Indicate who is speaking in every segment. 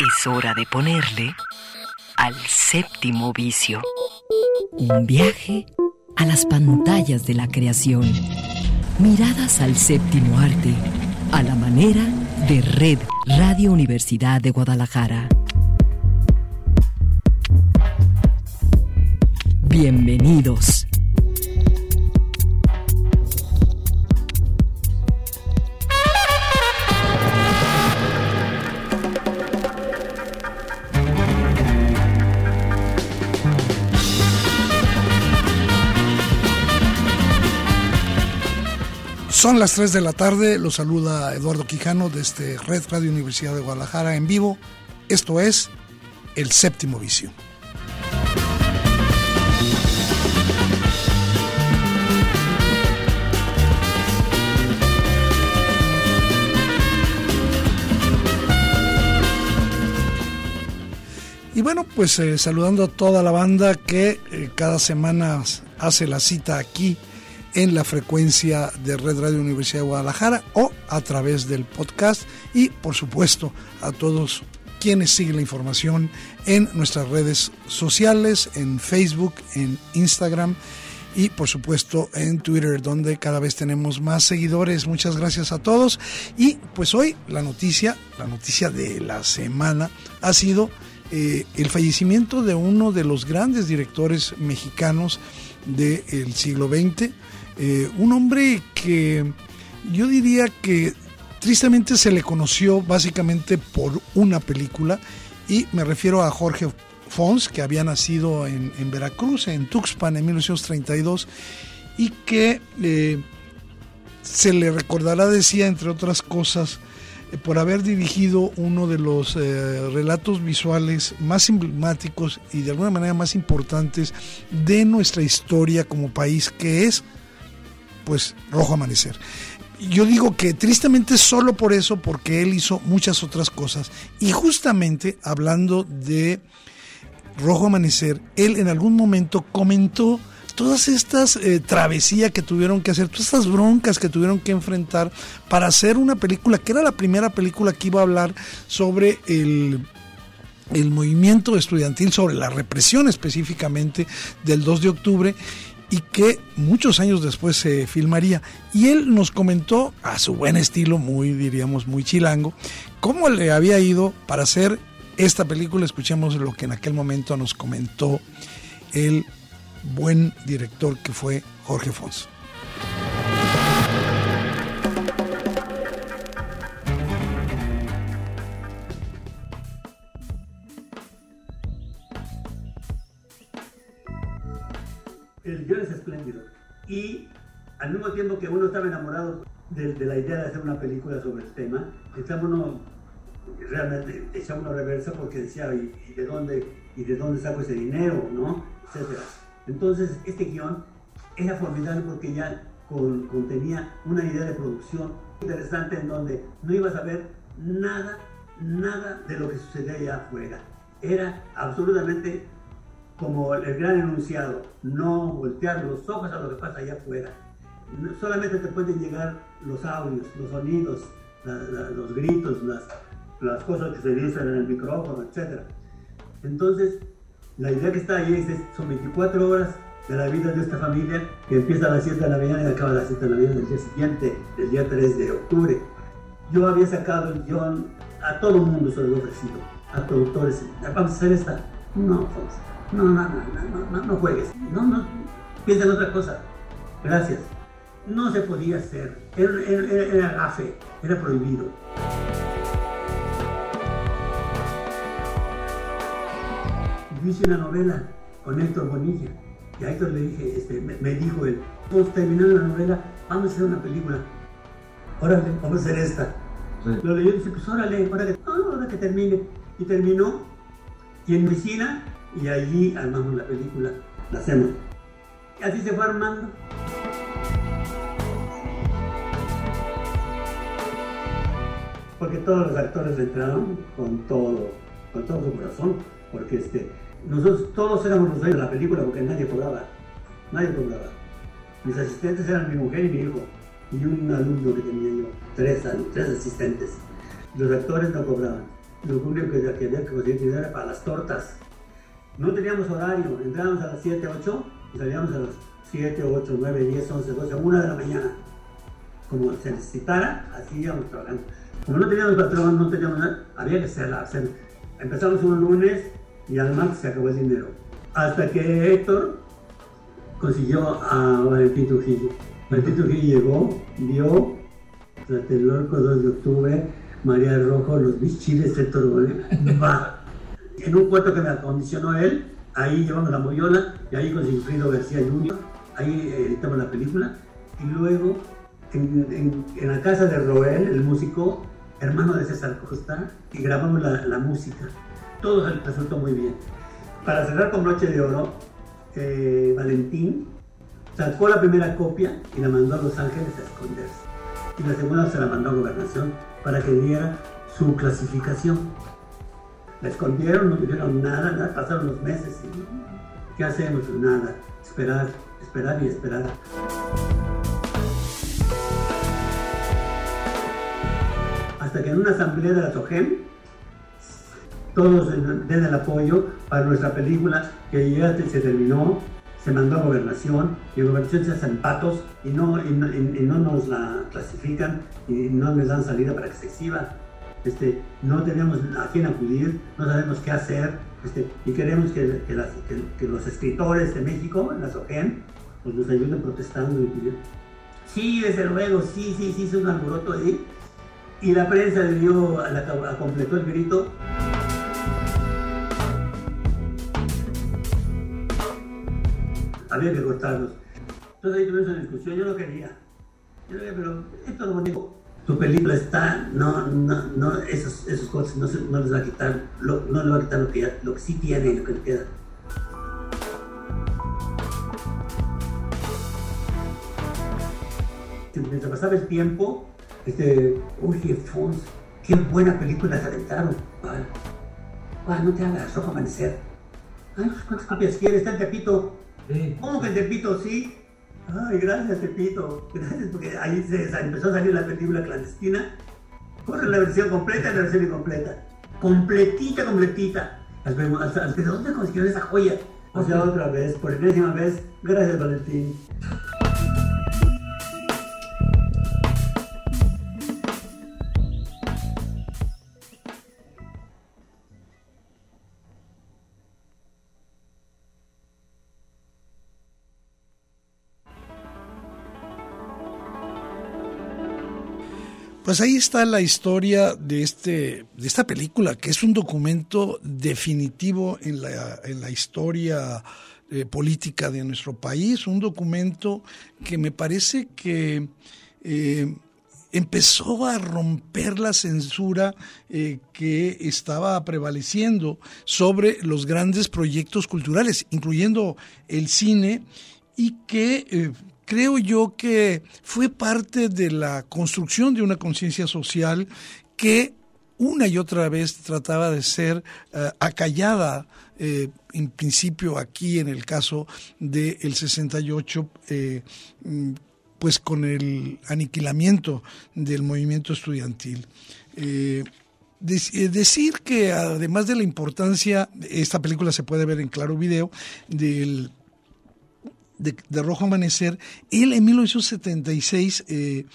Speaker 1: Es hora de ponerle al séptimo vicio. Un viaje a las pantallas de la creación. Miradas al séptimo arte, a la manera de Red Radio Universidad de Guadalajara. Bienvenidos.
Speaker 2: Son las 3 de la tarde, los saluda Eduardo Quijano desde Red Radio Universidad de Guadalajara en vivo. Esto es El Séptimo Vicio. Y bueno, pues eh, saludando a toda la banda que eh, cada semana hace la cita aquí en la frecuencia de Red Radio Universidad de Guadalajara o a través del podcast y por supuesto a todos quienes siguen la información en nuestras redes sociales, en Facebook, en Instagram y por supuesto en Twitter donde cada vez tenemos más seguidores. Muchas gracias a todos y pues hoy la noticia, la noticia de la semana ha sido eh, el fallecimiento de uno de los grandes directores mexicanos del siglo XX, eh, un hombre que yo diría que tristemente se le conoció básicamente por una película y me refiero a Jorge Fons, que había nacido en, Veracruz, en Tuxpan, en 1932, y que eh, se le recordará, decía, entre otras cosas, eh, por haber dirigido uno de los relatos visuales más emblemáticos y de alguna manera más importantes de nuestra historia como país, que es pues Rojo Amanecer. Yo digo que tristemente solo por eso, porque él hizo muchas otras cosas. Y justamente hablando de Rojo Amanecer, él en algún momento comentó todas estas eh, travesías que tuvieron que hacer, todas estas broncas que tuvieron que enfrentar para hacer una película, que era la primera película que iba a hablar sobre el, el movimiento estudiantil, sobre la represión específicamente del 2 de octubre y que muchos años después se filmaría. Y él nos comentó, a su buen estilo, muy diríamos muy chilango, cómo le había ido para hacer esta película. Escuchemos lo que en aquel momento nos comentó el buen director que fue Jorge Fons.
Speaker 3: El guion es espléndido. Y al mismo tiempo que uno estaba enamorado de, la idea de hacer una película sobre el tema, estaba uno realmente echaba una reversa porque decía, ¿y, de dónde, ¿y de dónde saco ese dinero? ¿no? Etcétera. Entonces, este guion era formidable porque ya contenía una idea de producción interesante en donde no ibas a ver nada, nada de lo que sucedía allá afuera. Era absolutamente como el gran enunciado, no voltear los ojos a lo que pasa allá afuera. solamente te pueden llegar los audios, los sonidos, los gritos, las, las, cosas que se dicen en el micrófono, etc. Entonces, la idea que está ahí es, son 24 horas de la vida de esta familia que empieza a las 7 de la mañana y acaba a las 7 de la mañana del día siguiente, el día 3 de octubre. Yo había sacado el guion, a todo el mundo se lo he ofrecido, a productores, vamos a hacer esta. No, no, no, no, no, no juegues. No, no, piensa en otra cosa. Gracias. No se podía hacer. Era, era, era gafe, era prohibido. Yo hice una novela con Héctor Bonilla. Y a Héctor le dije, este, me, dijo él, vamos terminando la novela, vamos a hacer una película. Órale, vamos a hacer esta. Lo leyó y dice, pues órale, órale, ahora que termine. Y terminó. Y en medicina y allí armamos la película, la hacemos. Y así se fue armando. Porque todos los actores entraron con todo, con todo su corazón, porque este, nosotros todos éramos los dueños de la película porque nadie cobraba, nadie cobraba. Mis asistentes eran mi mujer y mi hijo, y un alumno que tenía yo, tres, tres asistentes. Los actores no cobraban. lo único que, había que conseguir era para las tortas. No teníamos horario, entrábamos a las 7, 8 y salíamos a las 7, 8, 9, 10, 11, 12, 1 de la mañana. Como se necesitara, así íbamos trabajando. Como no teníamos patrón, no teníamos nada, había que hacerla. Hacer. Empezamos un lunes y al martes se acabó el dinero. Hasta que Héctor consiguió a Valentín Trujillo. Valentín Trujillo llegó, vio Tlatelolco 2 de octubre, María Rojo, los bichiles, Héctor va. En un cuarto que me acondicionó él, ahí llevamos la moyola y ahí con Sigfrido García Jr., ahí editamos la película. Y luego en, la casa de Roel, el músico, hermano de César Costa, y grabamos la, música. Todo resultó muy bien. Para cerrar con Noche de Oro, eh, Valentín sacó la primera copia y la mandó a Los Ángeles a esconderse. Y la segunda se la mandó a Gobernación para que diera su clasificación. La escondieron, no dijeron nada, pasaron los meses. Y, ¿Qué hacemos? Nada. Esperar, esperar y esperar. hasta que en una asamblea de la SOGEM todos den el apoyo para nuestra película que ya se terminó, se mandó a gobernación y gobernación se hacen patos y no, y no, nos la clasifican y no les dan salida para que se exhiba. Este, no tenemos a quién acudir, no sabemos qué hacer este, y queremos que, los escritores de México, la SOGEM, pues nos ayuden protestando y pidiendo. Sí, desde luego, sí, sí, sí, es un alboroto ahí y la prensa le completó el grito. Había que cortarlos. Entonces ahí tuvimos una discusión, yo no quería. Yo no quería, pero esto es bonito. Tu película está, no, no, no, esos, esos cosas no, no les va a quitar, lo, no les va a quitar lo que, lo que sí tiene y lo que le queda. Mientras pasaba el tiempo, este, oye, Fons, qué buena película se aventaron. ¿Cuál? no te hagas, rojo amanecer. Ay, ¿cuántas copias quieres? Está el Tepito. ¿Cómo que el Tepito? Sí. Ay, gracias, Tepito. Gracias, porque ahí se, empezó a salir la película clandestina. Corre la versión completa y la versión incompleta. Completita, completita. ¿De dónde consiguieron esa joya? O sea, otra vez, por enésima vez, gracias, Valentín.
Speaker 2: Pues ahí está la historia de, este, de esta película, que es un documento definitivo en la, en la historia eh, política de nuestro país, un documento que me parece que eh, empezó a romper la censura eh, que estaba prevaleciendo sobre los grandes proyectos culturales, incluyendo el cine, y que creo yo que fue parte de la construcción de una conciencia social que una y otra vez trataba de ser eh, acallada, eh, en principio aquí en el caso del 68, eh, mm, pues con el aniquilamiento del movimiento estudiantil. decir que además de la importancia, esta película se puede ver en claro video, del de, Rojo Amanecer, él en 1976 eh,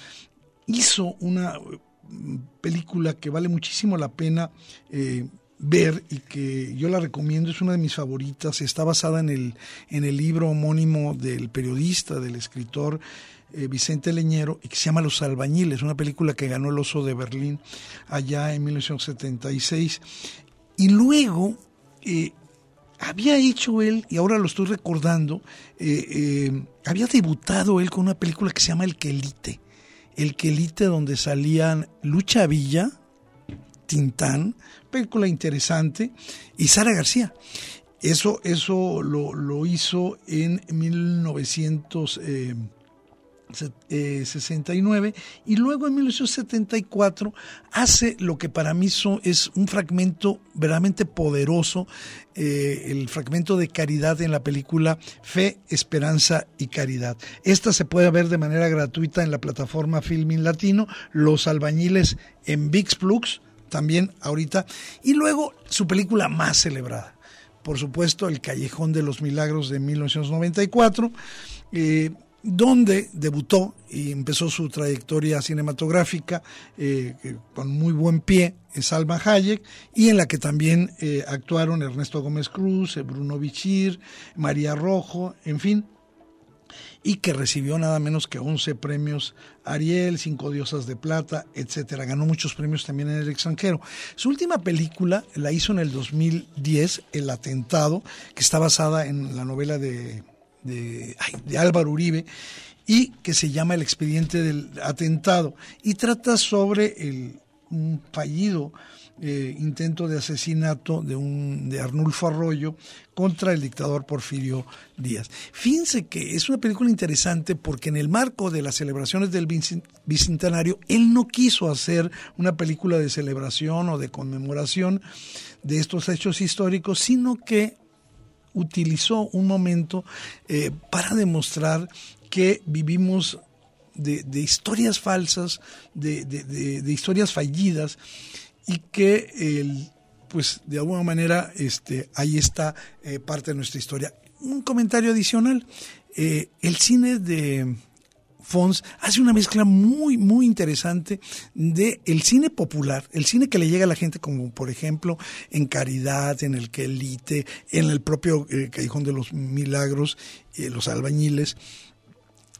Speaker 2: hizo una mm, película que vale muchísimo la pena eh, ver y que yo la recomiendo, es una de mis favoritas, está basada en el, en el libro homónimo del periodista, del escritor eh, Vicente Leñero, y que se llama Los Albañiles, una película que ganó el Oso de Berlín allá en 1976. Y luego había hecho él, y ahora lo estoy recordando, eh, eh, había debutado él con una película que se llama El Quelite. El Quelite donde salían Lucha Villa, Tintán, película interesante, y Sara García. Eso, eso lo, lo hizo en 1900. 69 eh, y luego en 1974 hace lo que para mí es un fragmento verdaderamente poderoso, eh, el fragmento de caridad en la película Fe, Esperanza y Caridad. Esta se puede ver de manera gratuita en la plataforma Filmin Latino, Los Albañiles en VixPlux también ahorita. Y luego su película más celebrada, por supuesto, El Callejón de los Milagros de 1994. Eh, donde debutó y empezó su trayectoria cinematográfica eh, con muy buen pie Salma Hayek y en la que también eh, actuaron Ernesto Gómez Cruz, Bruno Bichir, María Rojo, en fin, y que recibió nada menos que 11 premios Ariel, cinco diosas de plata, etcétera. Ganó muchos premios también en el extranjero. Su última película la hizo en el 2010, El atentado, que está basada en la novela de de, Álvaro Uribe y que se llama El expediente del atentado y trata sobre el, un fallido eh, intento de asesinato de, un, de Arnulfo Arroyo contra el dictador Porfirio Díaz. Fíjense que es una película interesante porque en el marco de las celebraciones del Bicentenario, él no quiso hacer una película de celebración o de conmemoración de estos hechos históricos, sino que utilizó un momento eh, para demostrar que vivimos de, historias falsas, de, historias fallidas y que el, pues de alguna manera este, ahí está eh, parte de nuestra historia. Un comentario adicional, eh, el cine de Fons hace una mezcla muy, muy interesante de el cine popular, el cine que le llega a la gente, como por ejemplo en Caridad, en el Quelite, en el propio eh, Callejón de los Milagros, eh, Los Albañiles,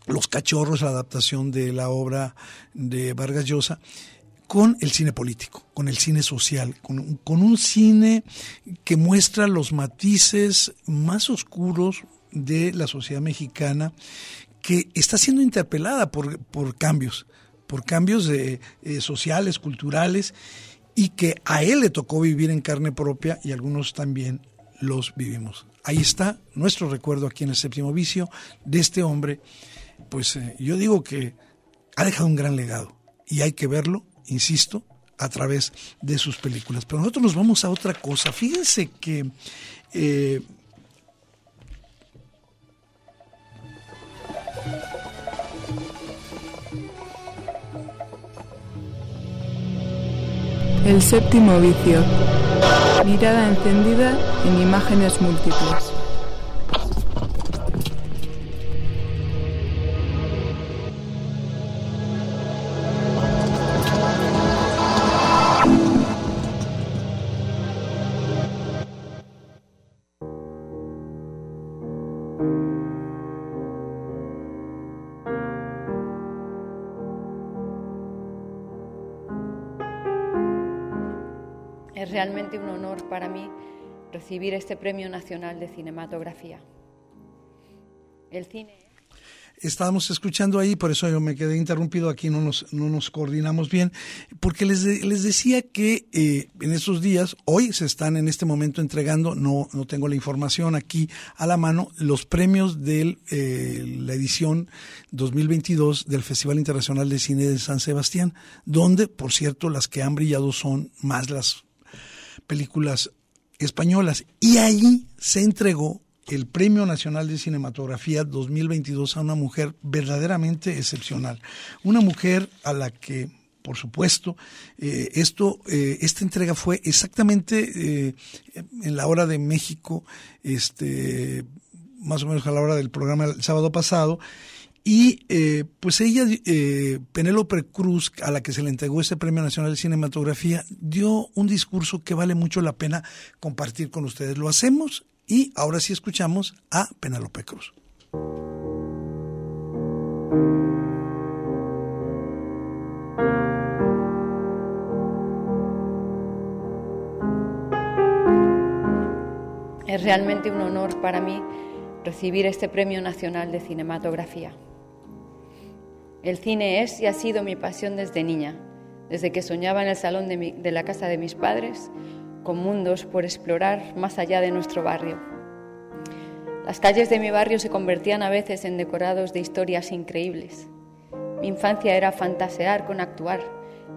Speaker 2: Los Cachorros, la adaptación de la obra de Vargas Llosa con el cine político, con el cine social, con, con, un cine que muestra los matices más oscuros de la sociedad mexicana que está siendo interpelada por, por cambios, por cambios de, eh, sociales, culturales, y que a él le tocó vivir en carne propia y algunos también los vivimos. Ahí está nuestro recuerdo aquí en el séptimo vicio de este hombre, pues eh, yo digo que ha dejado un gran legado y hay que verlo, insisto, a través de sus películas. Pero nosotros nos vamos a otra cosa. Fíjense que
Speaker 4: El séptimo vicio. Mirada encendida en imágenes múltiples.
Speaker 5: Recibir este Premio Nacional de Cinematografía. El cine
Speaker 2: estábamos escuchando ahí, por eso yo me quedé interrumpido, aquí no nos, no nos coordinamos bien, porque les, les decía que eh, en estos días, hoy se están en este momento entregando, no, no tengo la información aquí a la mano, los premios de eh, la edición 2022 del Festival Internacional de Cine de San Sebastián, donde, por cierto, las que han brillado son más las películas españolas. Y ahí se entregó el Premio Nacional de Cinematografía 2022 a una mujer verdaderamente excepcional. Una mujer a la que, por supuesto, eh, esto, eh, esta entrega fue exactamente eh, en la hora de México, este, más o menos a la hora del programa el sábado pasado, y eh, pues ella, eh, Penélope Cruz, a la que se le entregó este Premio Nacional de Cinematografía, dio un discurso que vale mucho la pena compartir con ustedes. Lo hacemos y ahora sí escuchamos a Penélope Cruz.
Speaker 5: Es realmente un honor para mí recibir este Premio Nacional de Cinematografía. El cine es y ha sido mi pasión desde niña, desde que soñaba en el salón de, la casa de mis padres, con mundos por explorar más allá de nuestro barrio. Las calles de mi barrio se convertían a veces en decorados de historias increíbles. Mi infancia era fantasear con actuar,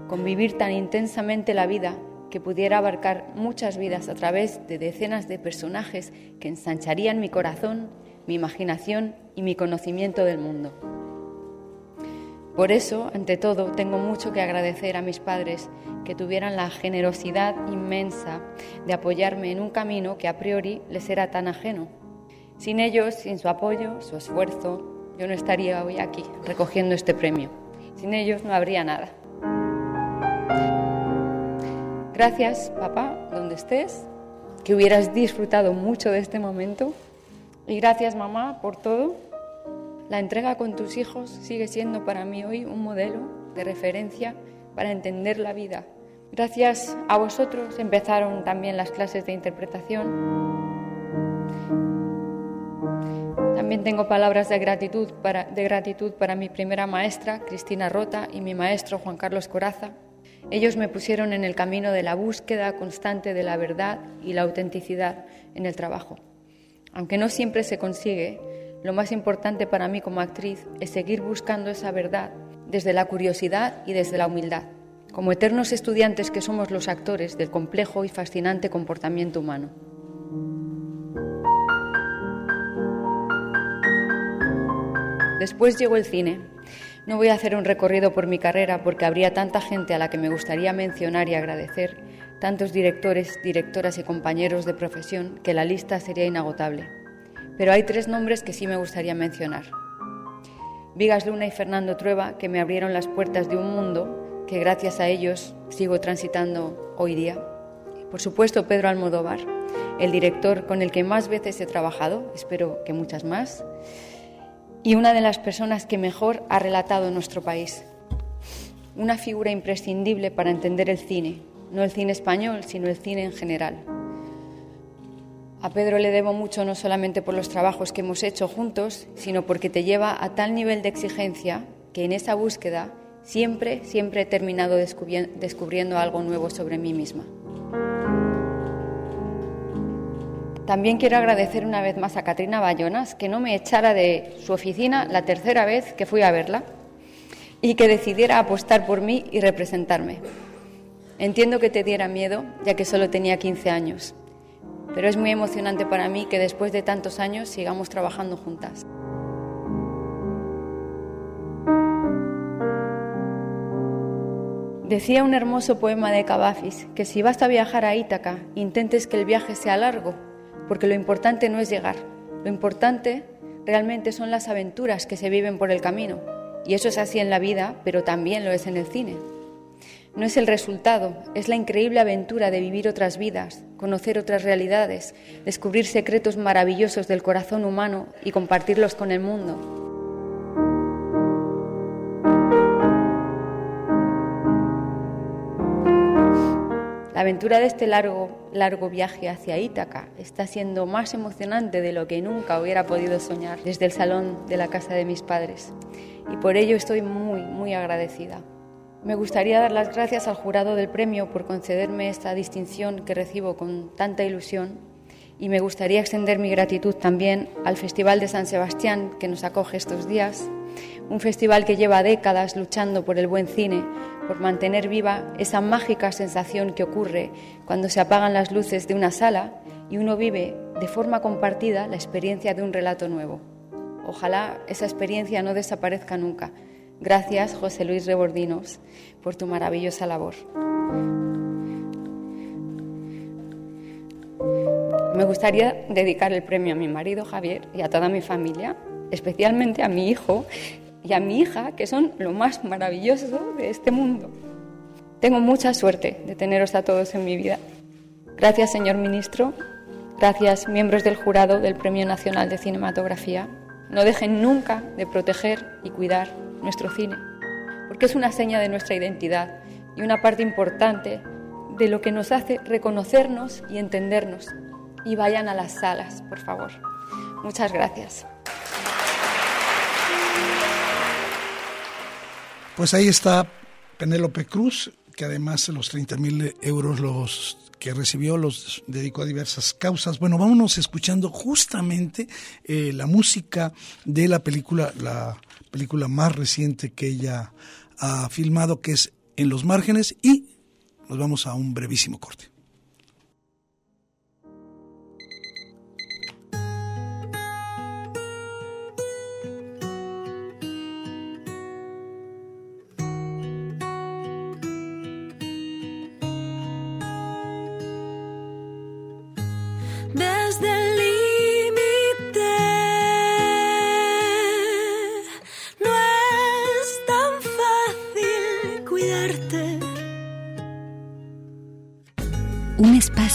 Speaker 5: con vivir tan intensamente la vida que pudiera abarcar muchas vidas a través de decenas de personajes que ensancharían mi corazón, mi imaginación y mi conocimiento del mundo. Por eso, ante todo, tengo mucho que agradecer a mis padres que tuvieran la generosidad inmensa de apoyarme en un camino que a priori les era tan ajeno. Sin ellos, sin su apoyo, su esfuerzo, yo no estaría hoy aquí recogiendo este premio. Sin ellos no habría nada. Gracias, papá, donde estés, que hubieras disfrutado mucho de este momento. Y gracias, mamá, por todo la entrega con tus hijos sigue siendo para mí hoy un modelo de referencia para entender la vida. Gracias a vosotros empezaron también las clases de interpretación. También tengo palabras de gratitud para, de gratitud para mi primera maestra, Cristina Rota, y mi maestro, Juan Carlos Coraza. Ellos me pusieron en el camino de la búsqueda constante de la verdad y la autenticidad en el trabajo. Aunque no siempre se consigue, lo más importante para mí como actriz es seguir buscando esa verdad desde la curiosidad y desde la humildad, como eternos estudiantes que somos los actores del complejo y fascinante comportamiento humano. Después llegó el cine. No voy a hacer un recorrido por mi carrera porque habría tanta gente a la que me gustaría mencionar y agradecer, tantos directores, directoras y compañeros de profesión, que la lista sería inagotable pero hay tres nombres que sí me gustaría mencionar. Vigas Luna y Fernando Trueba, que me abrieron las puertas de un mundo que gracias a ellos sigo transitando hoy día. Por supuesto, Pedro Almodóvar, el director con el que más veces he trabajado, espero que muchas más, y una de las personas que mejor ha relatado nuestro país. Una figura imprescindible para entender el cine, no el cine español, sino el cine en general. A Pedro le debo mucho no solamente por los trabajos que hemos hecho juntos, sino porque te lleva a tal nivel de exigencia que en esa búsqueda siempre, siempre he terminado descubriendo algo nuevo sobre mí misma. También quiero agradecer una vez más a Katrina Bayonas que no me echara de su oficina la tercera vez que fui a verla y que decidiera apostar por mí y representarme. Entiendo que te diera miedo, ya que solo tenía 15 años, pero es muy emocionante para mí que después de tantos años sigamos trabajando juntas. Decía un hermoso poema de Cavafis que si vas a viajar a Ítaca, intentes que el viaje sea largo, porque lo importante no es llegar, lo importante realmente son las aventuras que se viven por el camino. Y eso es así en la vida, pero también lo es en el cine. No es el resultado, es la increíble aventura de vivir otras vidas, conocer otras realidades, descubrir secretos maravillosos del corazón humano y compartirlos con el mundo. La aventura de este largo, largo viaje hacia Ítaca está siendo más emocionante de lo que nunca hubiera podido soñar desde el salón de la casa de mis padres. Y por ello estoy muy, muy agradecida. Me gustaría dar las gracias al jurado del premio por concederme esta distinción que recibo con tanta ilusión y me gustaría extender mi gratitud también al Festival de San Sebastián que nos acoge estos días, un festival que lleva décadas luchando por el buen cine, por mantener viva esa mágica sensación que ocurre cuando se apagan las luces de una sala y uno vive de forma compartida la experiencia de un relato nuevo. Ojalá esa experiencia no desaparezca nunca Gracias, José Luis Rebordinos, por tu maravillosa labor. Me gustaría dedicar el premio a mi marido Javier y a toda mi familia, especialmente a mi hijo y a mi hija, que son lo más maravilloso de este mundo. Tengo mucha suerte de teneros a todos en mi vida. Gracias, señor ministro. Gracias, miembros del jurado del Premio Nacional de Cinematografía. No dejen nunca de proteger y cuidar nuestro cine, porque es una seña de nuestra identidad y una parte importante de lo que nos hace reconocernos y entendernos. Y vayan a las salas, por favor. Muchas gracias.
Speaker 2: Pues ahí está Penélope Cruz, que además los 30 mil euros los que recibió los dedicó a diversas causas. Bueno, vámonos escuchando justamente eh, la música de la película, la película más reciente que ella ha filmado, que es En los márgenes, y nos vamos a un brevísimo corte.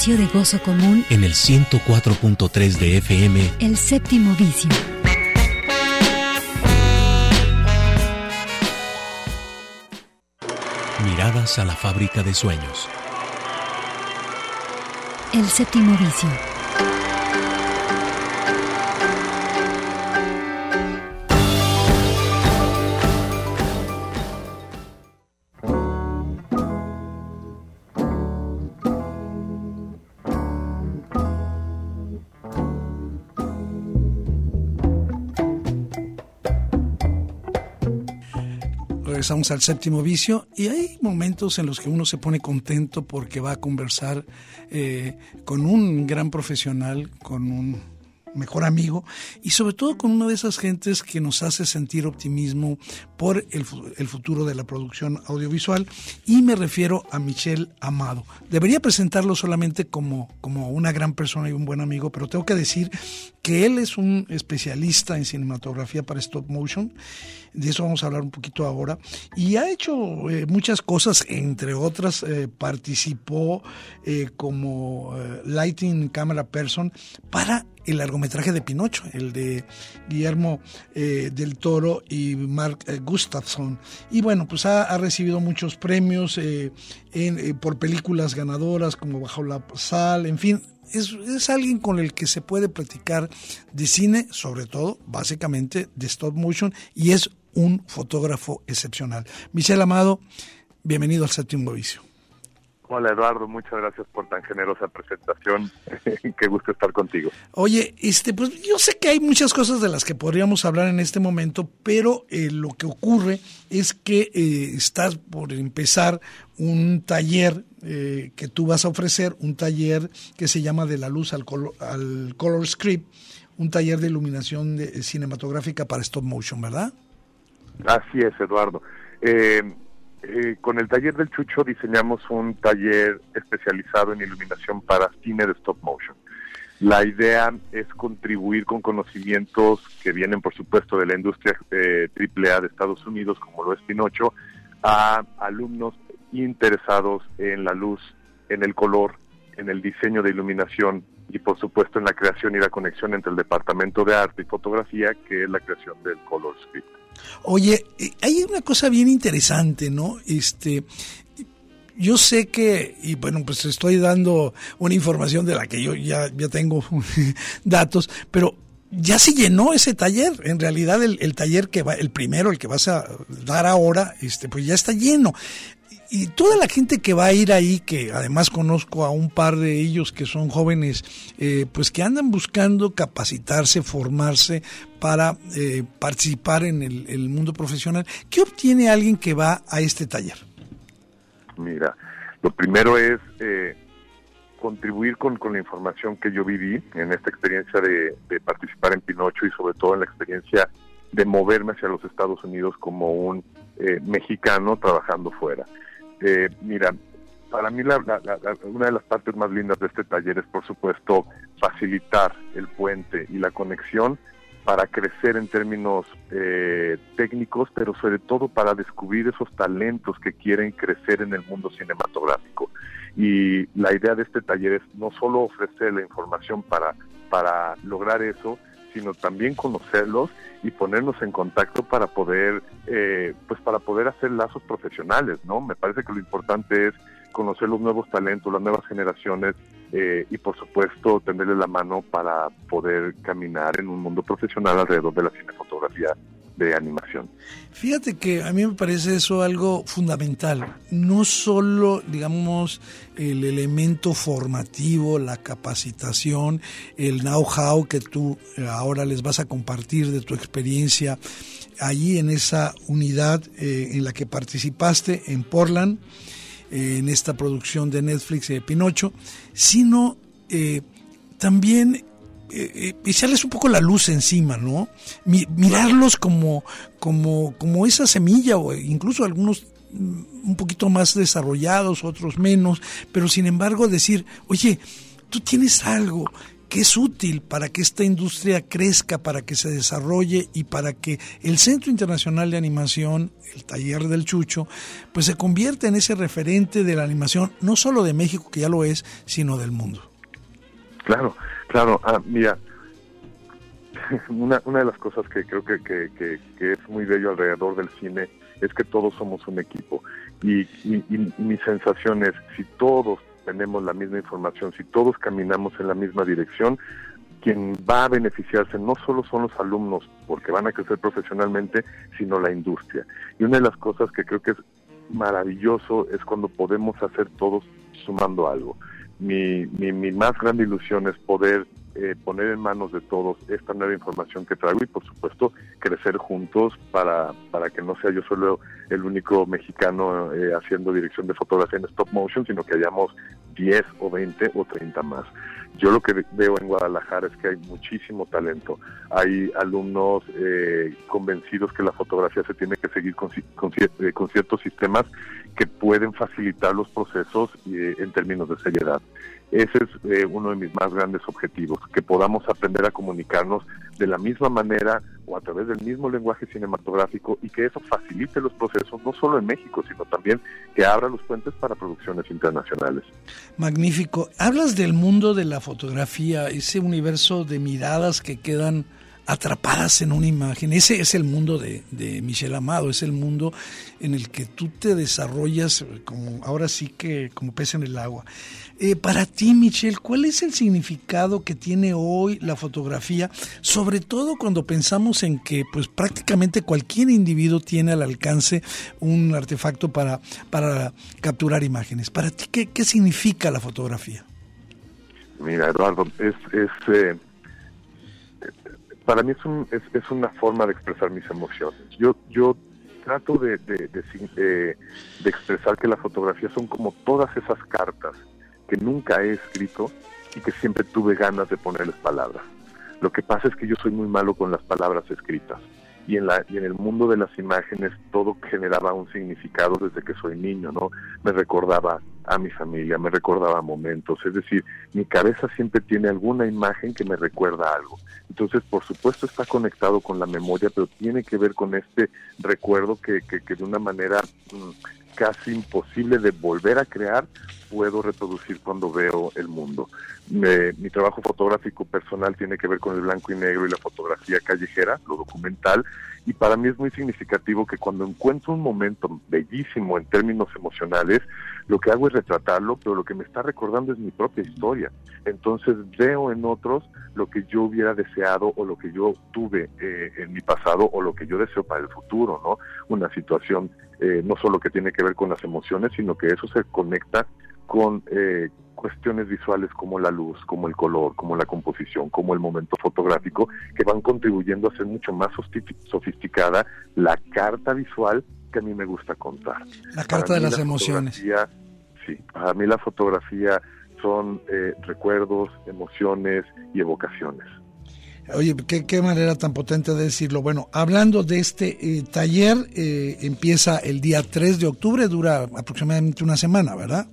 Speaker 1: Espacio de gozo común
Speaker 6: En el 104.3 de FM,
Speaker 1: El séptimo vicio.
Speaker 6: miradas a la fábrica de sueños.
Speaker 1: El séptimo vicio.
Speaker 2: Regresamos al séptimo vicio y hay momentos en los que uno se pone contento porque va a conversar eh, con un gran profesional, con un mejor amigo y sobre todo con una de esas gentes que nos hace sentir optimismo por el, el futuro de la producción audiovisual y me refiero a Michel Amado. Debería presentarlo solamente como, como una gran persona y un buen amigo, pero tengo que decir que él es un especialista en cinematografía para stop motion, de eso vamos a hablar un poquito ahora, y ha hecho eh, muchas cosas, entre otras eh, participó eh, como lighting camera person para el largometraje de Pinocho, el de Guillermo del Toro y Mark eh, Gustafsson. Y bueno, pues ha, recibido muchos premios en, por películas ganadoras como Bajo la Sal, en fin. Es, es alguien con el que se puede platicar de cine, sobre todo, básicamente, de stop motion, y es un fotógrafo excepcional. Michelle Amado, bienvenido al séptimo vicio.
Speaker 7: Hola Eduardo, muchas gracias por tan generosa presentación. Qué gusto estar contigo.
Speaker 2: Oye, este, pues yo sé que hay muchas cosas de las que podríamos hablar en este momento, pero eh, lo que ocurre es que eh, estás por empezar un taller eh, que tú vas a ofrecer, un taller que se llama De la luz al, colo- al color script, un taller de iluminación de- cinematográfica para stop motion, ¿verdad?
Speaker 7: Así es, Eduardo. Eh, eh, con el taller del Chucho diseñamos un taller especializado en iluminación para cine de stop motion. La idea es contribuir con conocimientos que vienen, por supuesto, de la industria eh, AAA de Estados Unidos, como lo es Pinocho, a alumnos interesados en la luz, en el color, en el diseño de iluminación y, por supuesto, en la creación y la conexión entre el departamento de arte y fotografía, que es la creación del color script.
Speaker 2: Oye, eh, hay una cosa bien interesante, ¿no? Este, yo sé que, y bueno, pues estoy dando una información de la que yo ya, ya tengo datos, pero ya se llenó ese taller. En realidad, el, el taller que va, el primero, el que vas a dar ahora, este, pues ya está lleno. Y toda la gente que va a ir ahí, que además conozco a un par de ellos que son jóvenes, eh, pues que andan buscando capacitarse, formarse para eh, participar en el, el mundo profesional. ¿Qué obtiene alguien que va a este taller?
Speaker 7: Mira, lo primero es eh, contribuir con, la información que yo viví en esta experiencia de, de participar en Pinocho y sobre todo en la experiencia de moverme hacia los Estados Unidos como un eh, mexicano trabajando fuera. Eh, mira, para mí la- la- una de las partes más lindas de este taller es, por supuesto, facilitar el puente y la conexión para crecer en términos eh, técnicos, pero sobre todo para descubrir esos talentos que quieren crecer en el mundo cinematográfico. Y la idea de este taller es no solo ofrecer la información para, para lograr eso, sino también conocerlos y ponernos en contacto para poder, eh, pues para poder hacer lazos profesionales, ¿no? Me parece que lo importante es conocer los nuevos talentos, las nuevas generaciones eh, y por supuesto tenderle la mano para poder caminar en un mundo profesional alrededor de la cinefotografía de animación.
Speaker 2: Fíjate que a mí me parece eso algo fundamental. No solo, digamos, el elemento formativo, la capacitación, el know-how que tú eh, ahora les vas a compartir de tu experiencia allí en esa unidad eh, en la que participaste en Portland, eh, en esta producción de Netflix de Pinocho, sino eh, también eh, eh, echarles un poco la luz encima, ¿no? Mi- mirarlos como, como, como esa semilla, o incluso algunos mm, un poquito más desarrollados, otros menos, pero sin embargo decir, oye, tú tienes algo que es útil para que esta industria crezca, para que se desarrolle y para que el Centro Internacional de Animación, el taller del Chucho, pues se convierta en ese referente de la animación, no solo de México, que ya lo es, sino del mundo.
Speaker 7: Claro, claro. Ah, mira, una, de las cosas que creo que, que, que, es muy bello alrededor del cine es que todos somos un equipo. Y, y, mi sensación es, si todos tenemos la misma información, si todos caminamos en la misma dirección, quien va a beneficiarse no solo son los alumnos, porque van a crecer profesionalmente, sino la industria. Y una de las cosas que creo que es maravilloso es cuando podemos hacer todos sumando algo. Mi, mi, mi más grande ilusión es poder eh, poner en manos de todos esta nueva información que traigo y por supuesto crecer juntos para, para que no sea yo solo el único mexicano eh, haciendo dirección de fotografía en stop motion, sino que hayamos 10 o 20 o 30 más. Yo lo que veo en Guadalajara es que hay muchísimo talento. Hay alumnos eh, convencidos que la fotografía se tiene que seguir con, con, con ciertos sistemas que pueden facilitar los procesos en términos de seriedad. Ese es eh, uno de mis más grandes objetivos, que podamos aprender a comunicarnos de la misma manera o a través del mismo lenguaje cinematográfico y que eso facilite los procesos no solo en México, sino también que abra los puentes para producciones internacionales.
Speaker 2: Magnífico. Hablas del mundo de la fotografía, ese universo de miradas que quedan atrapadas en una imagen. Ese es el mundo de, de, Michel Amado, es el mundo en el que tú te desarrollas como ahora sí que como pez en el agua. Eh, para ti, Michelle, ¿cuál es el significado que tiene hoy la fotografía? Sobre todo cuando pensamos en que pues prácticamente cualquier individuo tiene al alcance un artefacto para, para capturar imágenes. Para ti, ¿qué, qué significa la fotografía?
Speaker 7: Mira, Eduardo, es... es eh, para mí es, un, es, una forma de expresar mis emociones. Yo, yo trato de, de, de, de, expresar que la fotografía son como todas esas cartas que nunca he escrito y que siempre tuve ganas de ponerles palabras. Lo que pasa es que yo soy muy malo con las palabras escritas y en la y en el mundo de las imágenes todo generaba un significado desde que soy niño, ¿no? Me recordaba a mi familia, me recordaba momentos, es decir, mi cabeza siempre tiene alguna imagen que me recuerda algo. Entonces, por supuesto está conectado con la memoria, pero tiene que ver con este recuerdo que, que, que de una manera mm, casi imposible de volver a crear, puedo reproducir cuando veo el mundo. mi trabajo fotográfico personal tiene que ver con el blanco y negro y la fotografía callejera, lo documental, y para mí es muy significativo que cuando encuentro un momento bellísimo en términos emocionales, lo que hago es retratarlo, pero lo que me está recordando es mi propia historia. Entonces veo en otros lo que yo hubiera deseado o lo que yo tuve eh, en mi pasado o lo que yo deseo para el futuro, ¿no? Una situación eh, no solo que tiene que ver con las emociones, sino que eso se conecta con eh, cuestiones visuales como la luz, como el color, como la composición, como el momento fotográfico, que van contribuyendo a ser mucho más sofisticada la carta visual que a mí me gusta contar.
Speaker 2: La carta de las emociones.
Speaker 7: Sí, a mí la fotografía son eh, recuerdos, emociones y evocaciones.
Speaker 2: Oye, ¿qué, manera tan potente de decirlo. Bueno, hablando de este eh, taller, eh, empieza el día 3 de octubre, dura aproximadamente una semana, ¿verdad?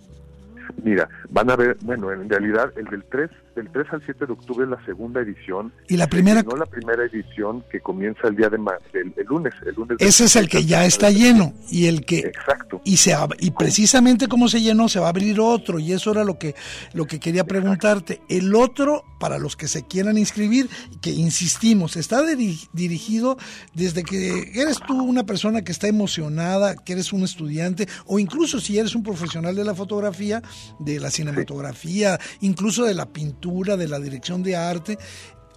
Speaker 7: Mira, van a ver, bueno, en realidad el del 3, del 3 al 7 de octubre es la segunda edición.
Speaker 2: Y la primera...
Speaker 7: No la primera edición que comienza el día de el, lunes, el lunes.
Speaker 2: Ese es el que ya está lleno y el que...
Speaker 7: Exacto.
Speaker 2: Y, se, y precisamente como se llenó, se va a abrir otro y eso era lo que, lo que quería preguntarte. El otro, para los que se quieran inscribir, que insistimos, está dirigido desde que eres tú una persona que está emocionada, que eres un estudiante o incluso si eres un profesional de la fotografía, de la cinematografía, incluso de la pintura, de la dirección de arte,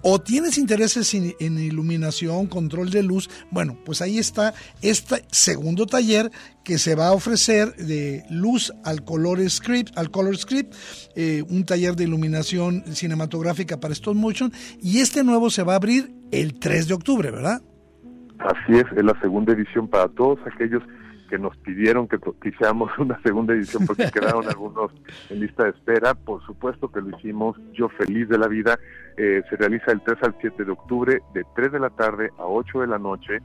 Speaker 2: o tienes intereses en, iluminación, control de luz, bueno, pues ahí está este segundo taller que se va a ofrecer de luz al color script, al color script, eh, un taller de iluminación cinematográfica para stop motion, y este nuevo se va a abrir el 3 de octubre, ¿verdad?
Speaker 7: Así es, es la segunda edición para todos aquellos que nos pidieron que hiciéramos una segunda edición porque quedaron algunos en lista de espera. Por supuesto que lo hicimos, yo feliz de la vida. Eh, se realiza el 3 al 7 de octubre, de 3 de la tarde a 8 de la noche.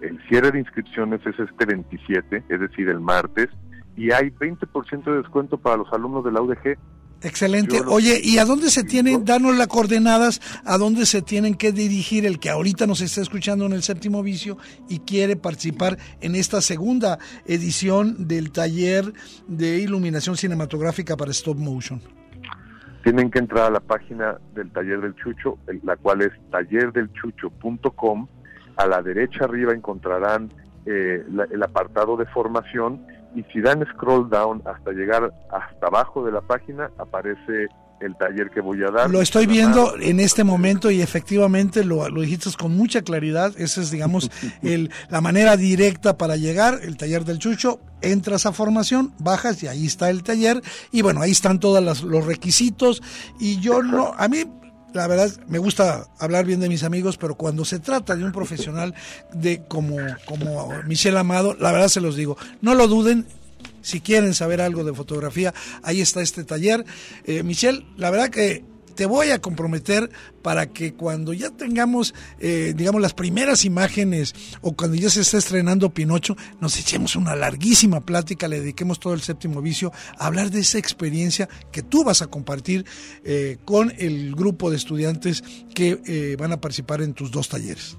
Speaker 7: El cierre de inscripciones es este 27, es decir, el martes. Y hay 20% de descuento para los alumnos de la UDG
Speaker 2: Excelente. Oye, ¿y a dónde se tienen, danos las coordenadas, a dónde se tienen que dirigir el que ahorita nos está escuchando en el séptimo vicio y quiere participar en esta segunda edición del taller de iluminación cinematográfica para stop motion?
Speaker 7: Tienen que entrar a la página del taller del Chucho, la cual es tallerdelchucho.com. A la derecha arriba encontrarán eh, el apartado de formación y si dan scroll down hasta llegar hasta abajo de la página, aparece el taller que voy a dar.
Speaker 2: Lo estoy viendo en este momento y efectivamente lo, lo dijiste con mucha claridad. Esa es, digamos, el, la manera directa para llegar, el taller del Chucho. Entras a formación, bajas y ahí está el taller. Y bueno, ahí están todos los requisitos. Y yo no, a mí la verdad me gusta hablar bien de mis amigos, pero cuando se trata de un profesional de como, como Michelle Amado, la verdad se los digo, no lo duden, si quieren saber algo de fotografía, ahí está este taller. Eh, Michelle, la verdad que te voy a comprometer para que cuando ya tengamos, eh, digamos, las primeras imágenes o cuando ya se esté estrenando Pinocho, nos echemos una larguísima plática, le dediquemos todo el séptimo vicio a hablar de esa experiencia que tú vas a compartir eh, con el grupo de estudiantes que eh, van a participar en tus dos talleres.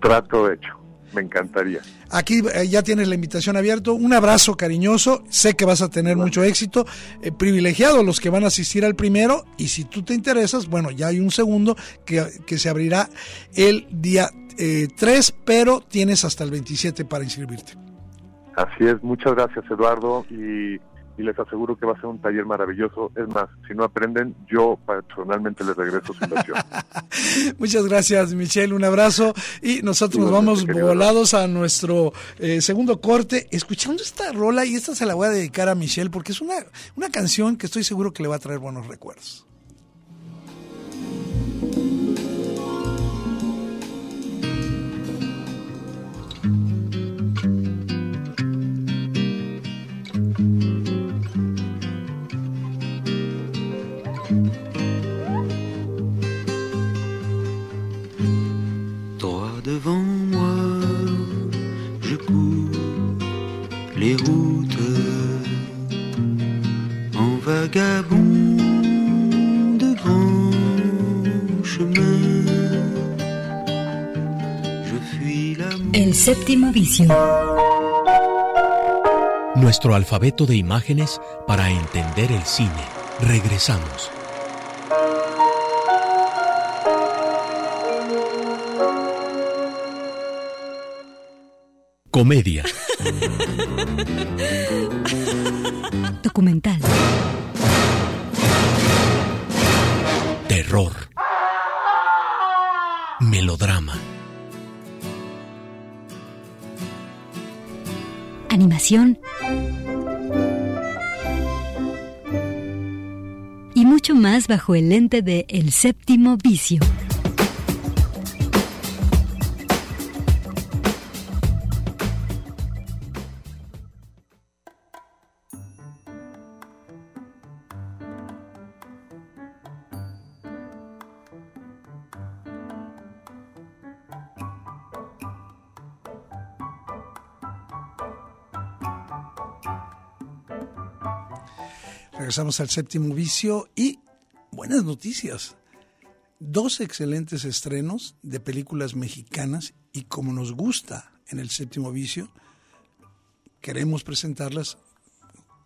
Speaker 7: Trato hecho. Me encantaría.
Speaker 2: Aquí eh, ya tienes la invitación abierta. Un abrazo cariñoso. Sé que vas a tener mucho éxito. Eh, privilegiados los que van a asistir al primero. Y si tú te interesas, bueno, ya hay un segundo que, que se abrirá el día 3, eh, pero tienes hasta el 27 para inscribirte.
Speaker 7: Así es. Muchas gracias, Eduardo. Y y les aseguro que va a ser un taller maravilloso. Es más, si no aprenden, yo personalmente les regreso su inversión.
Speaker 2: Muchas gracias, Michelle. Un abrazo. Y nosotros nos vamos volados a nuestro eh, segundo corte, escuchando esta rola. Y esta se la voy a dedicar a Michelle porque es una, una canción que estoy seguro que le va a traer buenos recuerdos.
Speaker 8: Les routes en vagabond devant chemin. Je fuis l'amour.
Speaker 1: El séptimo vicio.
Speaker 6: Nuestro alfabeto de imágenes para entender el cine. Regresamos. Comedia.
Speaker 1: Documental.
Speaker 6: Terror. Melodrama.
Speaker 1: Animación. Y mucho más bajo el lente de El séptimo vicio.
Speaker 2: Regresamos al séptimo vicio y buenas noticias. Dos excelentes estrenos de películas mexicanas y como nos gusta en el séptimo vicio, queremos presentarlas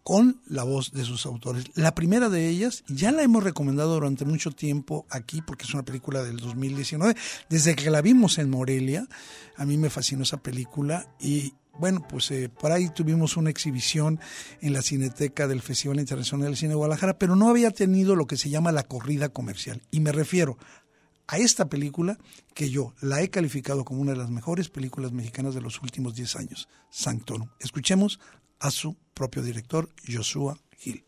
Speaker 2: con la voz de sus autores. La primera de ellas ya la hemos recomendado durante mucho tiempo aquí porque es una película del 2019. Desde que la vimos en Morelia, a mí me fascinó esa película y bueno, pues eh, por ahí tuvimos una exhibición en la Cineteca del Festival Internacional del Cine de Guadalajara, pero no había tenido lo que se llama la corrida comercial. Y me refiero a esta película que yo la he calificado como una de las mejores películas mexicanas de los últimos 10 años, Sanctorum. Escuchemos a su propio director, Joshua Gil.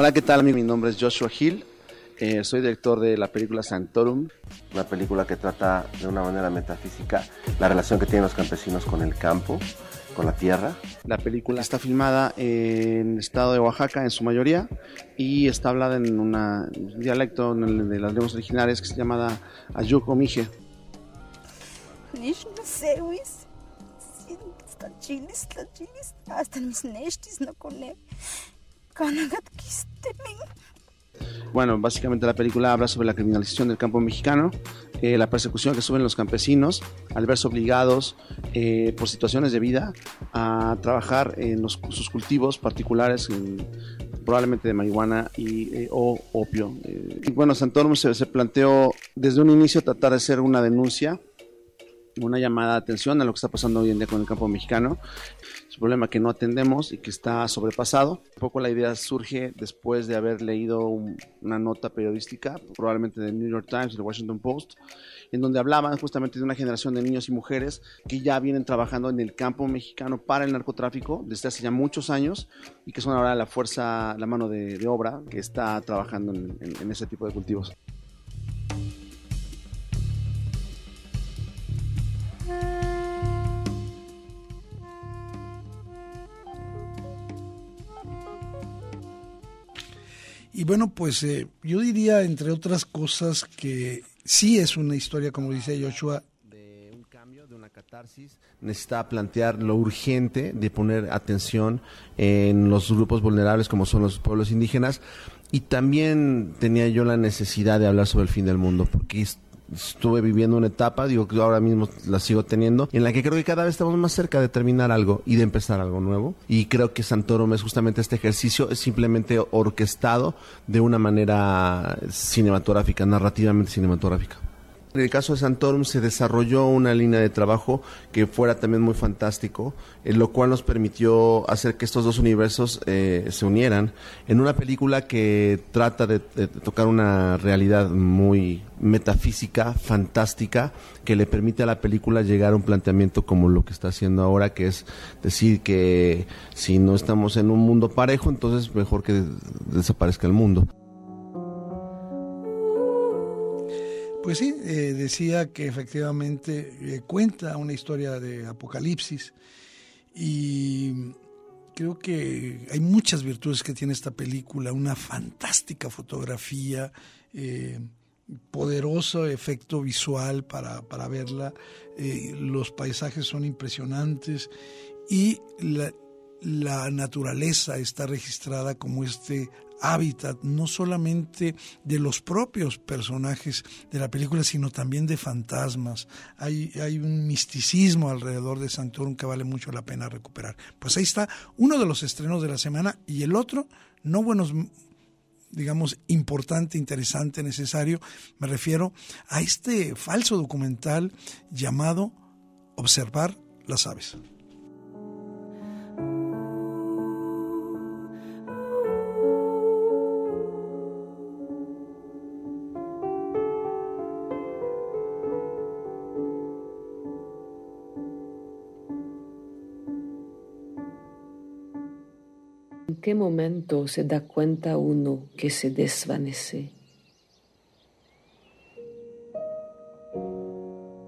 Speaker 9: Hola, ¿qué tal? Mi nombre es Joshua Hill. Eh, soy director de la película Sanctorum, una película que trata de una manera metafísica la relación que tienen los campesinos con el campo, con la tierra, La película está filmada en el estado de Oaxaca en su mayoría y está hablada en una- un dialecto de las lenguas originarias que se llama Ayuco Mije. Bueno, básicamente la película habla sobre la criminalización del campo mexicano, eh, la persecución que sufren los campesinos al verse obligados eh, por situaciones de vida a trabajar en los- sus cultivos particulares, en- probablemente de marihuana y, eh, o opio. Eh, y bueno, Santorum se, se planteó desde un inicio tratar de hacer una denuncia una llamada de atención a lo que está pasando hoy en día con el campo mexicano. Es un problema que no atendemos y que está sobrepasado. Un poco la idea surge después de haber leído un- una nota periodística, probablemente del New York Times y del Washington Post, en donde hablaban justamente de una generación de niños y mujeres que ya vienen trabajando en el campo mexicano para el narcotráfico desde hace ya muchos años y que son ahora la fuerza, la mano de, obra que está trabajando en ese tipo de cultivos.
Speaker 2: Bueno, pues eh, yo diría, entre otras cosas, que sí es una historia, como dice Joshua,
Speaker 10: necesita plantear lo urgente de poner atención en los grupos vulnerables como son los pueblos indígenas. Y también tenía yo la necesidad de hablar sobre el fin del mundo porque estuve viviendo una etapa, digo que ahora mismo la sigo teniendo, en la que creo que cada vez estamos más cerca de terminar algo y de empezar algo nuevo y creo que Santorum es justamente este ejercicio, es simplemente orquestado de una manera cinematográfica, narrativamente cinematográfica. En el caso de Santorum se desarrolló una línea de trabajo que fuera también muy fantástico, eh, lo cual nos permitió hacer que estos dos universos eh, se unieran en una película que trata de, de tocar una realidad muy metafísica, fantástica, que le permite a la película llegar a un planteamiento como lo que está haciendo ahora, que es decir que si no estamos en un mundo parejo, entonces mejor que desaparezca el mundo.
Speaker 2: Pues sí, eh, decía que efectivamente eh, cuenta una historia de apocalipsis y creo que hay muchas virtudes que tiene esta película, una fantástica fotografía, eh, poderoso efecto visual para, para verla, los paisajes son impresionantes y la, la naturaleza está registrada como este hábitat no solamente de los propios personajes de la película, sino también de fantasmas. Hay, hay un misticismo alrededor de Santorum que vale mucho la pena recuperar. Pues ahí está uno de los estrenos de la semana y el otro, no buenos digamos, importante, interesante, necesario, me refiero a este falso documental llamado Observar las aves.
Speaker 11: ¿En qué momento se da cuenta uno que se desvanece?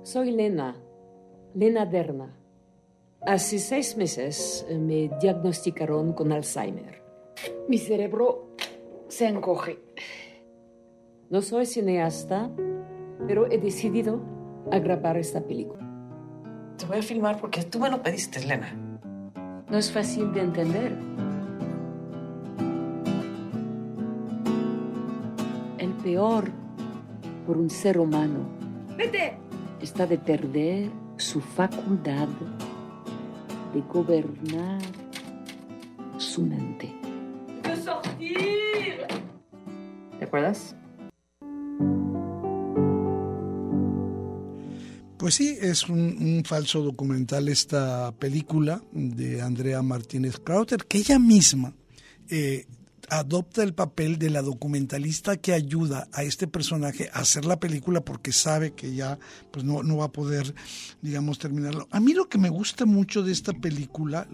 Speaker 11: Soy Lena, Lena Derna. Hace seis meses eh, me diagnosticaron con Alzheimer.
Speaker 12: Mi cerebro se encoge.
Speaker 11: No soy cineasta, pero he decidido a grabar esta película.
Speaker 12: Te voy a filmar porque tú me lo pediste, Elena.
Speaker 11: No es fácil de entender. Peor por un ser humano
Speaker 12: ¡Vete!
Speaker 11: está de perder su facultad de gobernar su mente.
Speaker 12: ¡De sortir!
Speaker 11: ¿Te acuerdas?
Speaker 2: Pues sí, es un, un, falso documental esta película de Andrea Martínez Krauter, que ella misma eh, adopta el papel de la documentalista que ayuda a este personaje a hacer la película porque sabe que ya pues no, no va a poder, digamos, terminarlo. A mí lo que me gusta mucho de esta película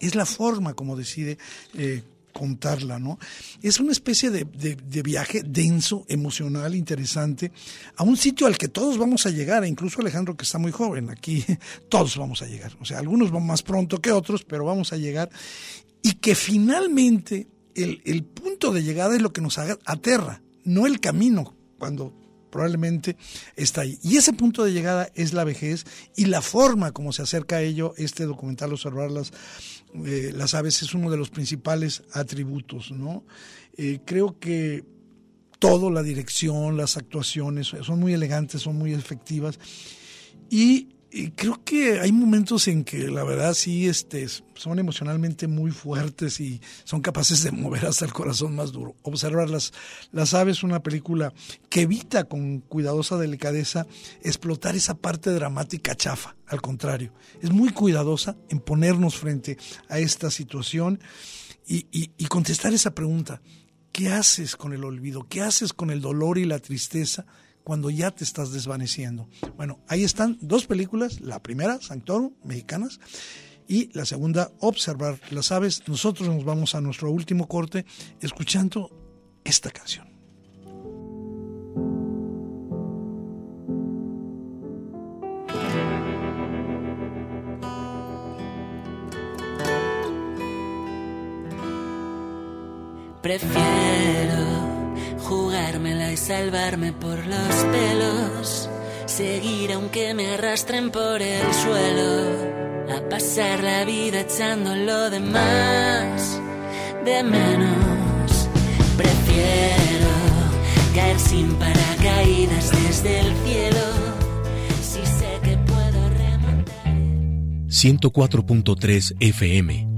Speaker 2: es la forma como decide eh, contarla, ¿no? Es una especie de, de, de, viaje denso, emocional, interesante, a un sitio al que todos vamos a llegar, e incluso Alejandro que está muy joven, aquí todos vamos a llegar, o sea, algunos van más pronto que otros, pero vamos a llegar, y que finalmente el, punto de llegada es lo que nos aterra, no el camino, cuando probablemente está ahí. Y ese punto de llegada es la vejez y la forma como se acerca a ello este documental Observar las, eh, las aves es uno de los principales atributos. ¿no? Eh, creo que todo, la dirección, las actuaciones, son muy elegantes, son muy efectivas. Y y creo que hay momentos en que la verdad sí este, son emocionalmente muy fuertes y son capaces de mover hasta el corazón más duro. Observar las, las aves, una película que evita con cuidadosa delicadeza explotar esa parte dramática chafa. Al contrario, es muy cuidadosa en ponernos frente a esta situación y, y, y contestar esa pregunta. ¿Qué haces con el olvido? ¿Qué haces con el dolor y la tristeza cuando ya te estás desvaneciendo. Bueno, ahí están dos películas, la primera, Sanctorum, mexicanas, y la segunda, Observar las aves. Nosotros nos vamos a nuestro último corte escuchando esta canción.
Speaker 13: Prefiero jugármela y salvarme por los pelos, seguir aunque me arrastren por el suelo, a pasar la vida echando lo demás de menos. Prefiero caer sin paracaídas desde el cielo, si sé que puedo remontar.
Speaker 6: 104.3 FM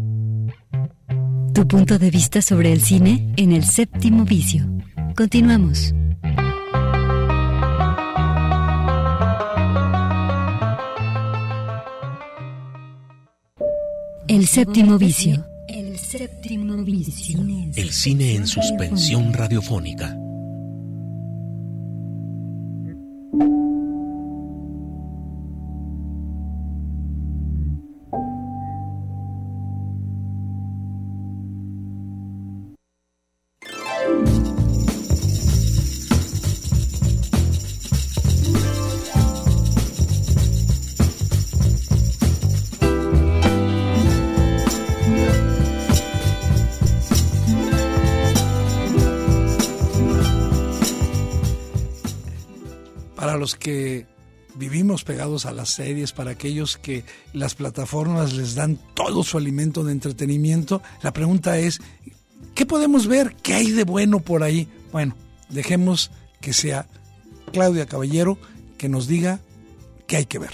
Speaker 1: Tu punto de vista sobre el cine en el séptimo vicio. Continuamos. El séptimo vicio.
Speaker 13: El séptimo vicio.
Speaker 6: El cine en suspensión radiofónica.
Speaker 2: A las series, para aquellos que las plataformas les dan todo su alimento de entretenimiento, la pregunta es, ¿qué podemos ver? ¿Qué hay de bueno por ahí? Bueno, dejemos que sea Claudia Caballero que nos diga qué hay que ver.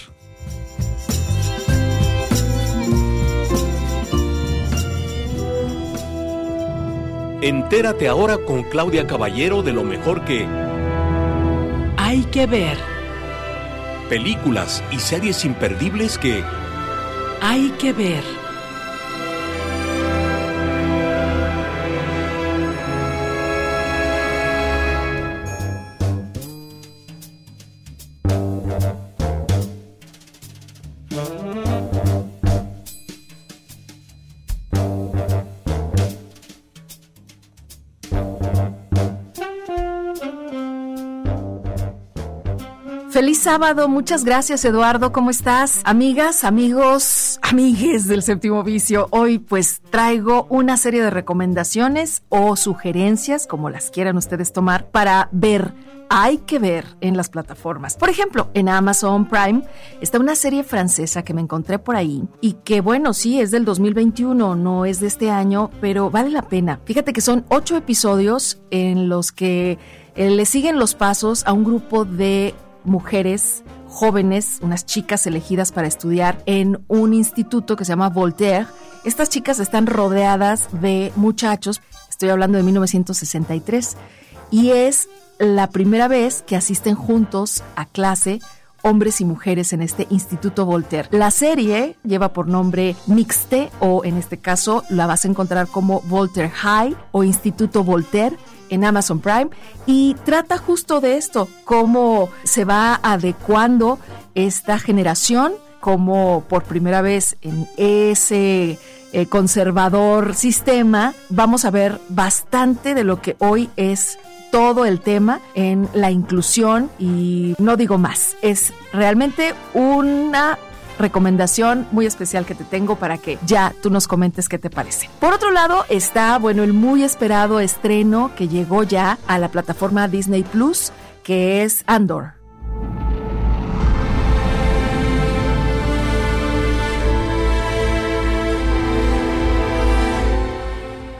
Speaker 6: Entérate ahora con Claudia Caballero de lo mejor que
Speaker 14: hay que ver.
Speaker 6: Películas y series imperdibles que
Speaker 14: hay que ver.
Speaker 15: Feliz sábado, muchas gracias Eduardo, ¿cómo estás? Amigas, amigos, amigues del séptimo vicio, hoy pues traigo una serie de recomendaciones o sugerencias, como las quieran ustedes tomar, para ver hay que ver en las plataformas. Por ejemplo, en Amazon Prime está una serie francesa que me encontré por ahí y que bueno, sí, es del 2021, no es de este año, pero vale la pena. Fíjate que son ocho episodios en los que eh, le siguen los pasos a un grupo de mujeres jóvenes, unas chicas elegidas para estudiar en un instituto que se llama Voltaire. Estas chicas están rodeadas de muchachos, estoy hablando de 1963, y es la primera vez que asisten juntos a clase hombres y mujeres en este Instituto Voltaire. La serie lleva por nombre Mixte o en este caso la vas a encontrar como Voltaire High o Instituto Voltaire en Amazon Prime y trata justo de esto, cómo se va adecuando esta generación, como por primera vez en ese eh, conservador sistema, vamos a ver bastante de lo que hoy es todo el tema en la inclusión y no digo más, es realmente una recomendación muy especial que te tengo para que ya tú nos comentes qué te parece. Por otro lado está, bueno, el muy esperado estreno que llegó ya a la plataforma Disney Plus, que es Andor.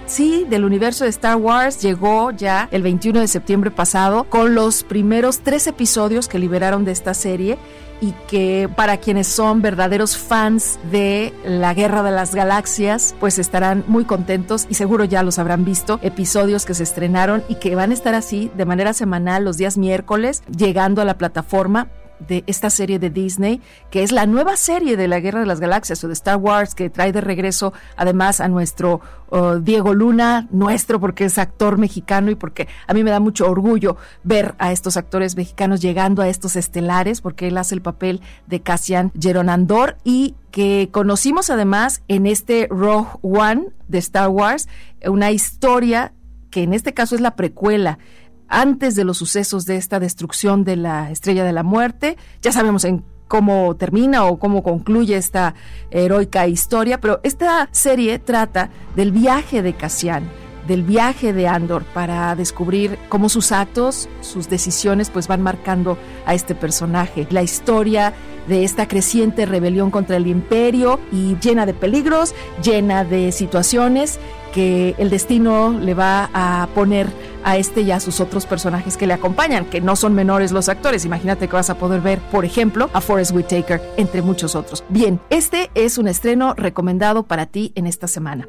Speaker 15: Sí, del universo de Star Wars llegó ya el 21 de septiembre pasado con los primeros tres episodios que liberaron de esta serie y que para quienes son verdaderos fans de la Guerra de las Galaxias, pues estarán muy contentos y seguro ya los habrán visto, episodios que se estrenaron y que van a estar así de manera semanal los días miércoles, llegando a la plataforma de esta serie de Disney, que es la nueva serie de la Guerra de las Galaxias o de Star Wars, que trae de regreso además a nuestro uh, Diego Luna, nuestro porque es actor mexicano y porque a mí me da mucho orgullo ver a estos actores mexicanos llegando a estos estelares, porque él hace el papel de Cassian Geronandor y que conocimos además en este Rogue One de Star Wars, una historia que en este caso es la precuela antes de los sucesos de esta destrucción de la Estrella de la Muerte. Ya sabemos en cómo termina o cómo concluye esta heroica historia, pero esta serie trata del viaje de Cassian, del viaje de Andor para descubrir cómo sus actos, sus decisiones pues van marcando a este personaje. La historia de esta creciente rebelión contra el imperio y llena de peligros, llena de situaciones que el destino le va a poner a este y a sus otros personajes que le acompañan, que no son menores los actores. Imagínate que vas a poder ver, por ejemplo, a Forrest Whitaker, entre muchos otros. Bien, este es un estreno recomendado para ti en esta semana.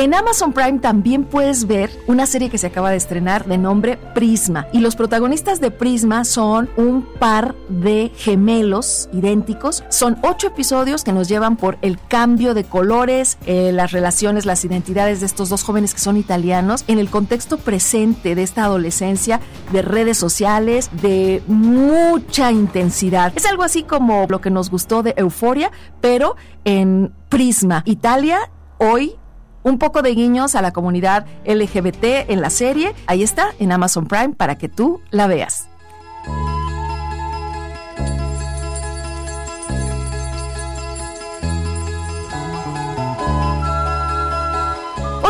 Speaker 15: En Amazon Prime también puedes ver una serie que se acaba de estrenar de nombre Prisma. Y los protagonistas de Prisma son un par de gemelos idénticos. Son ocho episodios que nos llevan por el cambio de colores, eh, las relaciones, las identidades de estos dos jóvenes que son italianos en el contexto presente de esta adolescencia, de redes sociales, de mucha intensidad. Es algo así como lo que nos gustó de Euforia, pero en Prisma. Italia hoy un poco de guiños a la comunidad LGBT en la serie. Ahí está, en Amazon Prime, para que tú la veas.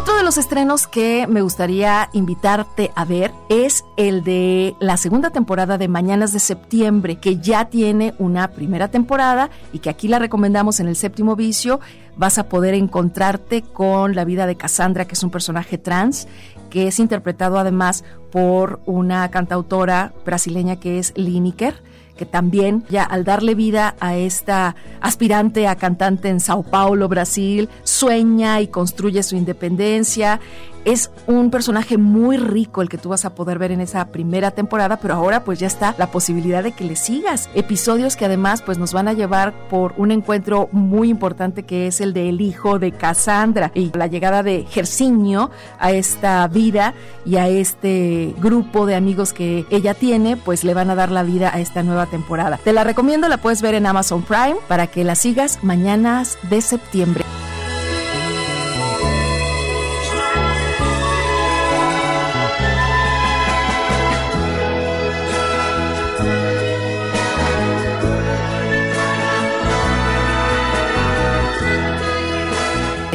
Speaker 15: Otro de los estrenos que me gustaría invitarte a ver es el de la segunda temporada de Mañanas de Septiembre, que ya tiene una primera temporada y que aquí la recomendamos en el séptimo vicio. Vas a poder encontrarte con la vida de Cassandra, que es un personaje trans, que es interpretado además por una cantautora brasileña que es Lineker que también ya al darle vida a esta aspirante a cantante en Sao Paulo, Brasil, sueña y construye su independencia es un personaje muy rico el que tú vas a poder ver en esa primera temporada, pero ahora pues ya está la posibilidad de que le sigas. Episodios que además pues nos van a llevar por un encuentro muy importante que es el del hijo de Cassandra y la llegada de Gersinio a esta vida y a este grupo de amigos que ella tiene, pues le van a dar la vida a esta nueva temporada. Te la recomiendo, la puedes ver en Amazon Prime para que la sigas mañanas de septiembre.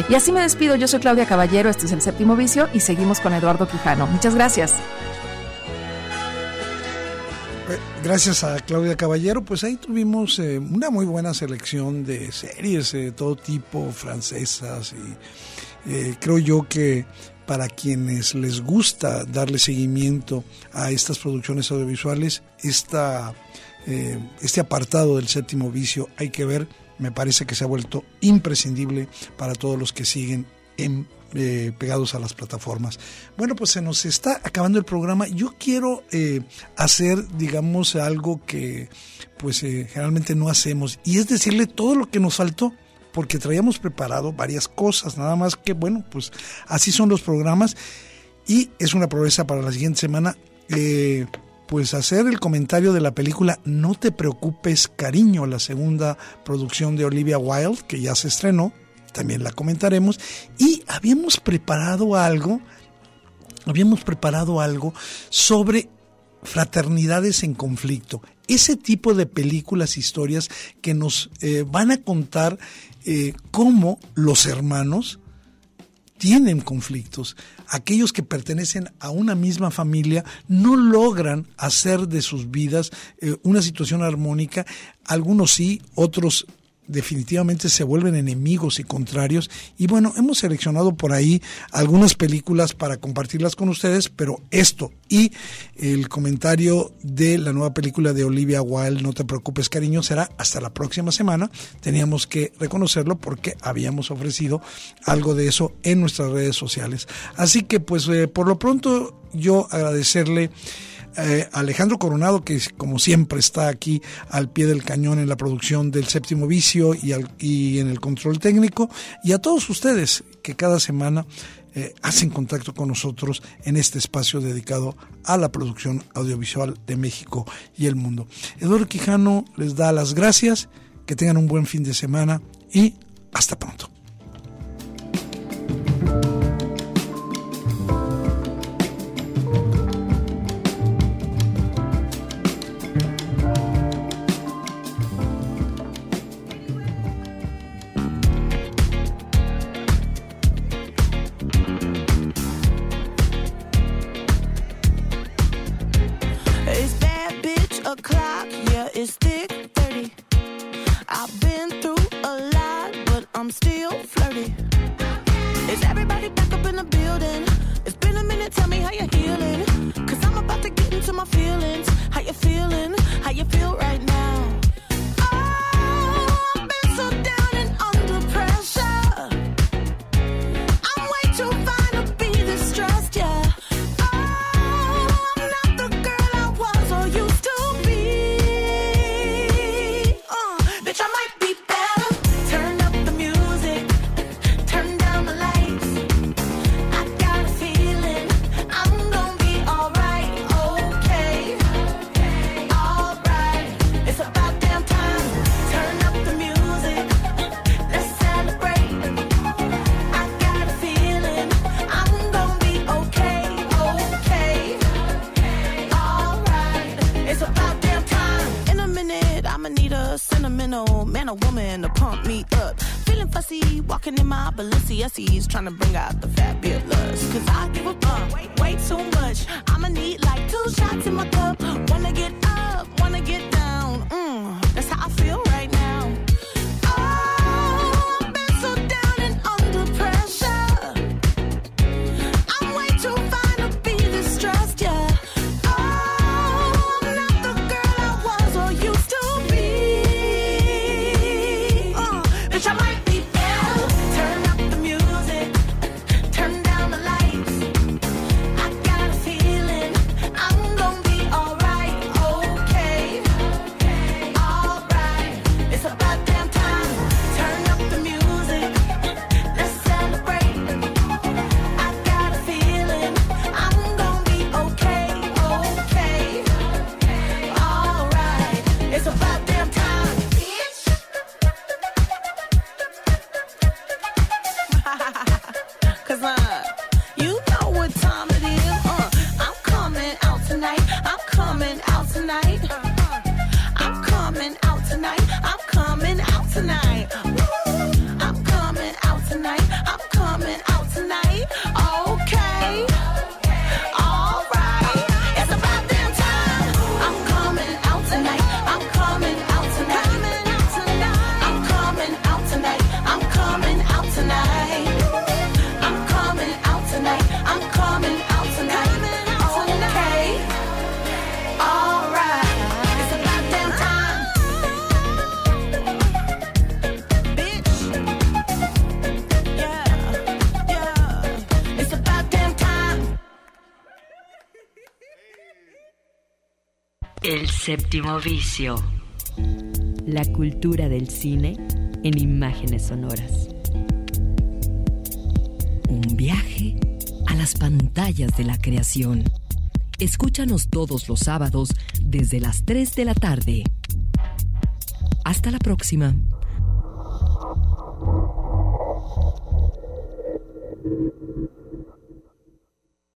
Speaker 15: Y así me despido, yo soy Claudia Caballero, este es el séptimo vicio y seguimos con Eduardo Quijano. Muchas gracias.
Speaker 2: Eh, gracias a Claudia Caballero, pues ahí tuvimos eh, una muy buena selección de series de todo tipo, francesas, y eh, creo yo que para quienes les gusta darle seguimiento a estas producciones audiovisuales, esta, este apartado del séptimo vicio hay que ver me parece que se ha vuelto imprescindible para todos los que siguen en, eh, pegados a las plataformas. Bueno, pues se nos está acabando el programa. Yo quiero eh, hacer, digamos, algo que pues eh, generalmente no hacemos y es decirle todo lo que nos faltó porque traíamos preparado varias cosas, nada más que bueno, pues así son los programas
Speaker 16: Y es una promesa para la siguiente semana. eh, pues hacer el comentario de la película No te preocupes, cariño, la segunda producción de Olivia Wilde, que ya se estrenó, también la comentaremos. Y habíamos preparado algo, habíamos preparado algo sobre fraternidades en conflicto. Ese tipo de películas, historias que nos eh, van a contar eh, cómo los hermanos tienen conflictos. Aquellos que pertenecen a una misma familia no logran hacer de sus vidas eh, una situación armónica. Algunos sí, otros definitivamente se vuelven enemigos y contrarios. Y bueno, hemos seleccionado por ahí algunas películas para compartirlas con ustedes, pero esto y el comentario de la nueva película de Olivia Wilde, No te preocupes cariño, será hasta la próxima semana. Teníamos que reconocerlo porque habíamos ofrecido algo de eso en nuestras redes sociales. Así que pues eh, por lo pronto yo agradecerle eh, Alejandro Coronado, que como siempre está aquí al pie del cañón en la producción del séptimo vicio y, al- y en el control técnico, y a todos ustedes que cada semana eh, hacen contacto con nosotros en este espacio dedicado a la producción audiovisual de México y el mundo. Eduardo Quijano les da las gracias, que tengan un buen fin de semana y hasta pronto.
Speaker 1: Séptimo vicio. La cultura del cine en imágenes sonoras. Un viaje a las pantallas de la creación. Escúchanos todos los sábados desde las 3 de la tarde. Hasta la próxima.